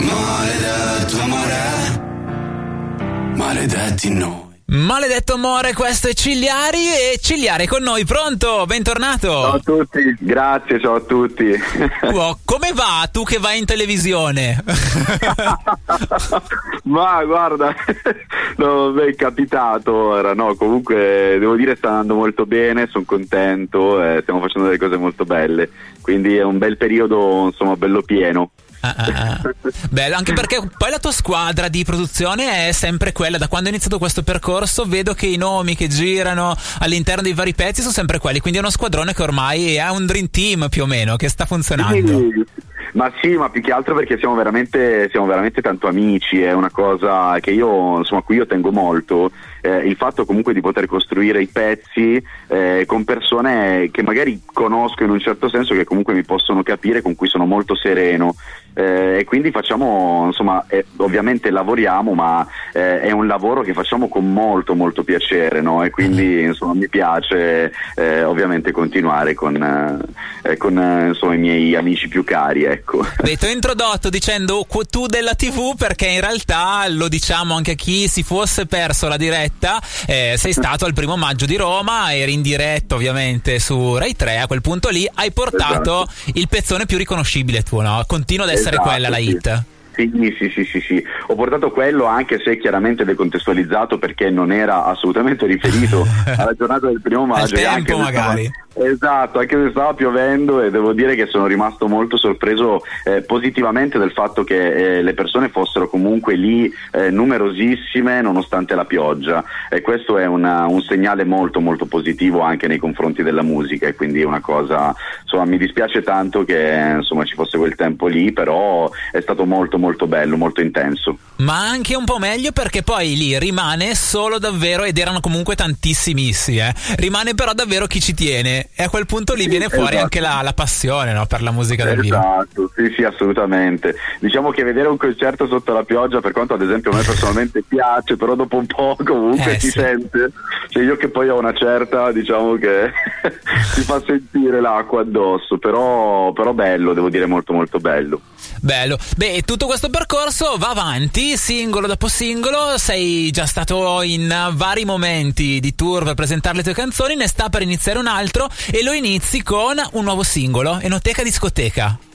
Maledetto amore, maledetti noi. Maledetto amore, questo è Cigliari e Cigliari con noi, pronto? Bentornato. Ciao a tutti, grazie, ciao a tutti. Oh, come va tu che vai in televisione? Ma guarda, no, beh, è capitato ora, no, comunque devo dire sta andando molto bene, sono contento, eh, stiamo facendo delle cose molto belle, quindi è un bel periodo, insomma, bello pieno. Ah, ah, ah. Bello, anche perché poi la tua squadra di produzione è sempre quella. Da quando è iniziato questo percorso, vedo che i nomi che girano all'interno dei vari pezzi sono sempre quelli. Quindi è uno squadrone che ormai è un dream team più o meno che sta funzionando. Ma sì, ma più che altro perché siamo veramente, siamo veramente tanto amici, è una cosa che io, insomma, a cui io tengo molto. Eh, il fatto comunque di poter costruire i pezzi eh, con persone che magari conosco in un certo senso, che comunque mi possono capire, con cui sono molto sereno. Eh, e quindi facciamo, insomma, eh, ovviamente lavoriamo, ma eh, è un lavoro che facciamo con molto molto piacere, no? E quindi insomma mi piace eh, ovviamente continuare con, eh, con eh, insomma, i miei amici più cari, ecco. Beh, ti ho introdotto dicendo tu della TV perché in realtà lo diciamo anche a chi si fosse perso la diretta, sei stato al primo maggio di Roma, eri in diretta ovviamente su Rai 3, a quel punto lì hai portato esatto. il pezzone più riconoscibile tuo, no? Continua ad essere essere esatto, quella la sì. hit. Sì, sì, sì, sì, sì, ho portato quello anche se chiaramente decontestualizzato perché non era assolutamente riferito alla giornata del primo maggio. Al tempo anche magari. Stava, esatto, anche se stava piovendo e devo dire che sono rimasto molto sorpreso eh, positivamente del fatto che eh, le persone fossero comunque lì eh, numerosissime nonostante la pioggia e questo è una, un segnale molto molto positivo anche nei confronti della musica e quindi è una cosa, insomma mi dispiace tanto che insomma ci fosse quel tempo lì, però è stato molto molto molto bello, molto intenso. Ma anche un po' meglio perché poi lì rimane solo davvero, ed erano comunque tantissimissimi, eh, rimane però davvero chi ci tiene e a quel punto lì sì, viene fuori esatto. anche la, la passione no, per la musica del esatto, vivo. Esatto, sì sì assolutamente. Diciamo che vedere un concerto sotto la pioggia, per quanto ad esempio a me personalmente piace, però dopo un po' comunque eh, si sì. sente, cioè io che poi ho una certa, diciamo che si fa sentire l'acqua addosso, però, però bello, devo dire molto molto bello. Bello. Beh, tutto questo percorso va avanti, singolo dopo singolo. Sei già stato in vari momenti di tour per presentare le tue canzoni, ne sta per iniziare un altro e lo inizi con un nuovo singolo, Enoteca Discoteca.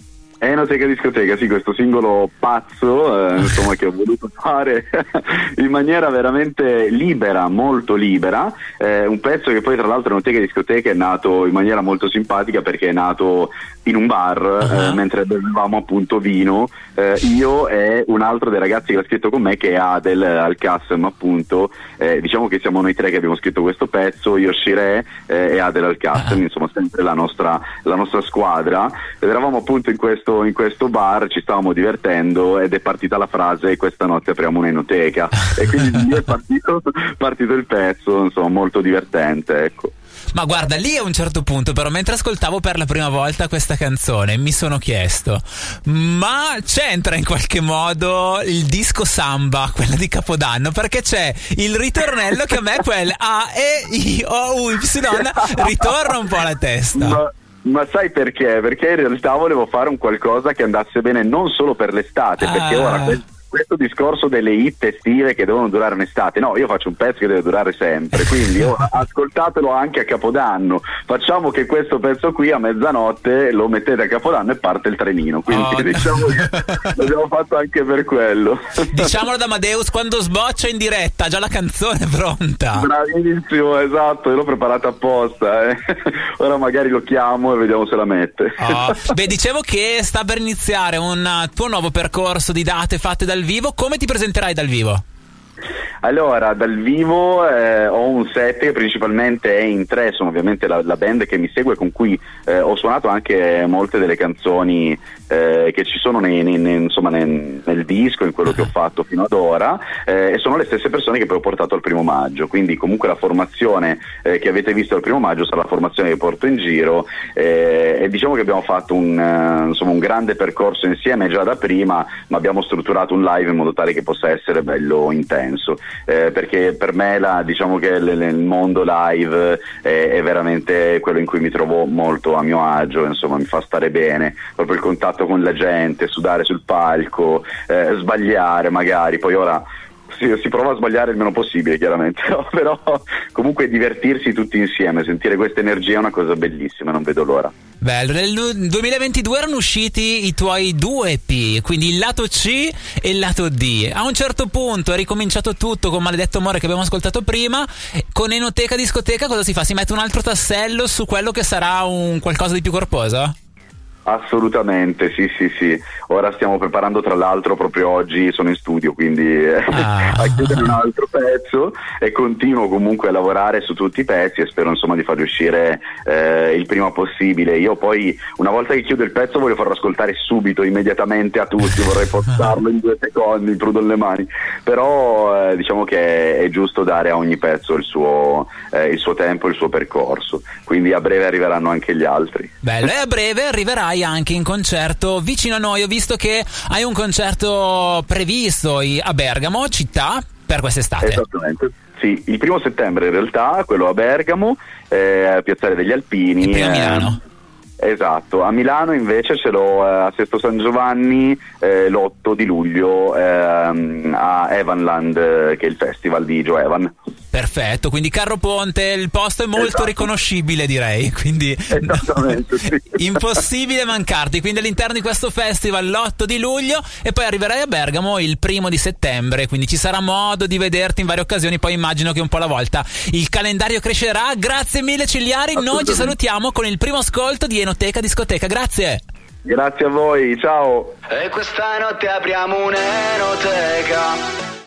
Enoteca Discoteca, sì, questo singolo pazzo eh, insomma, che ho voluto fare in maniera veramente libera, molto libera, eh, un pezzo che poi tra l'altro Enoteca Discoteca è nato in maniera molto simpatica perché è nato in un bar uh-huh. eh, mentre bevevamo appunto vino, eh, io e un altro dei ragazzi che l'ha scritto con me che è Adel al Kassem appunto, eh, diciamo che siamo noi tre che abbiamo scritto questo pezzo, io Shire e Adel al Kassem, uh-huh. insomma sempre la nostra, la nostra squadra ed eravamo appunto in questo in questo bar, ci stavamo divertendo ed è partita la frase questa notte apriamo un'enoteca e quindi è partito, partito il pezzo, insomma molto divertente, ecco. Ma guarda, lì a un certo punto, però, mentre ascoltavo per la prima volta questa canzone, mi sono chiesto: ma c'entra in qualche modo il disco samba, quella di Capodanno? Perché c'è il ritornello che a me quel A, E, I, O, U, Y ritorna un po' alla testa. Ma ma sai perché? Perché in realtà volevo fare un qualcosa che andasse bene non solo per l'estate, ah. perché ora questo discorso delle hit estive che devono durare un'estate, no, io faccio un pezzo che deve durare sempre, quindi ascoltatelo anche a Capodanno, facciamo che questo pezzo qui a mezzanotte lo mettete a Capodanno e parte il trenino, quindi oh, diciamo che l'abbiamo fatto anche per quello. Diciamolo da Amadeus quando sboccia in diretta, già la canzone è pronta. Bravissimo, esatto, io l'ho preparata apposta, eh. ora magari lo chiamo e vediamo se la mette. Oh. Beh, dicevo che sta per iniziare un tuo nuovo percorso di date fatte dal vivo, come ti presenterai dal vivo? Allora, dal vivo eh, ho un set che principalmente è in tre, sono ovviamente la, la band che mi segue con cui eh, ho suonato anche molte delle canzoni eh, che ci sono nei, nei, nei, insomma, nel disco, in quello che ho fatto fino ad ora eh, e sono le stesse persone che poi ho portato al primo maggio, quindi comunque la formazione eh, che avete visto al primo maggio sarà la formazione che porto in giro eh, e diciamo che abbiamo fatto un, insomma, un grande percorso insieme già da prima, ma abbiamo strutturato un live in modo tale che possa essere bello intenso. Eh, perché per me la, diciamo che l- il mondo live è, è, veramente quello in cui mi trovo molto a mio agio, insomma mi fa stare bene, proprio il contatto con la gente, sudare sul palco, eh, sbagliare magari, poi ora si, si, prova a sbagliare il meno possibile chiaramente, però comunque divertirsi tutti insieme, sentire questa energia è una cosa bellissima, non vedo l'ora. Bello, nel 2022 erano usciti i tuoi due EP, quindi il lato C e il lato D. A un certo punto è ricominciato tutto con Maledetto Amore che abbiamo ascoltato prima, con Enoteca Discoteca cosa si fa? Si mette un altro tassello su quello che sarà un qualcosa di più corposo? Assolutamente, sì, sì, sì. Ora stiamo preparando, tra l'altro, proprio oggi sono in studio, quindi eh, ah. a chiudere un altro pezzo e continuo comunque a lavorare su tutti i pezzi e spero insomma di farli uscire eh, il prima possibile. Io poi, una volta che chiudo il pezzo, voglio farlo ascoltare subito, immediatamente a tutti, vorrei postarlo in due secondi, prudo le mani. Però eh, diciamo che è giusto dare a ogni pezzo il suo, eh, il suo tempo, il suo percorso. Quindi a breve arriveranno anche gli altri. Bello, e a breve arriverà sarai anche in concerto vicino a noi. Ho visto che hai un concerto previsto a Bergamo, città, per quest'estate. Esattamente. Sì, il primo settembre in realtà, quello a Bergamo, eh, a Piazzale degli Alpini. E poi a Milano. Eh, esatto, a Milano invece ce l'ho eh, a Sesto San Giovanni eh, l'8 di luglio ehm, a Evanland, eh, che è il festival di Joe Evan. Perfetto, quindi Carro Ponte, il posto è molto esatto. riconoscibile direi, quindi Esattamente, sì. impossibile mancarti, quindi all'interno di questo festival l'8 di luglio e poi arriverai a Bergamo il primo di settembre, quindi ci sarà modo di vederti in varie occasioni, poi immagino che un po' alla volta il calendario crescerà. Grazie mille Cigliari, noi ci salutiamo con il primo ascolto di Enoteca Discoteca, grazie. Grazie a voi, ciao. E questa notte apriamo un'enoteca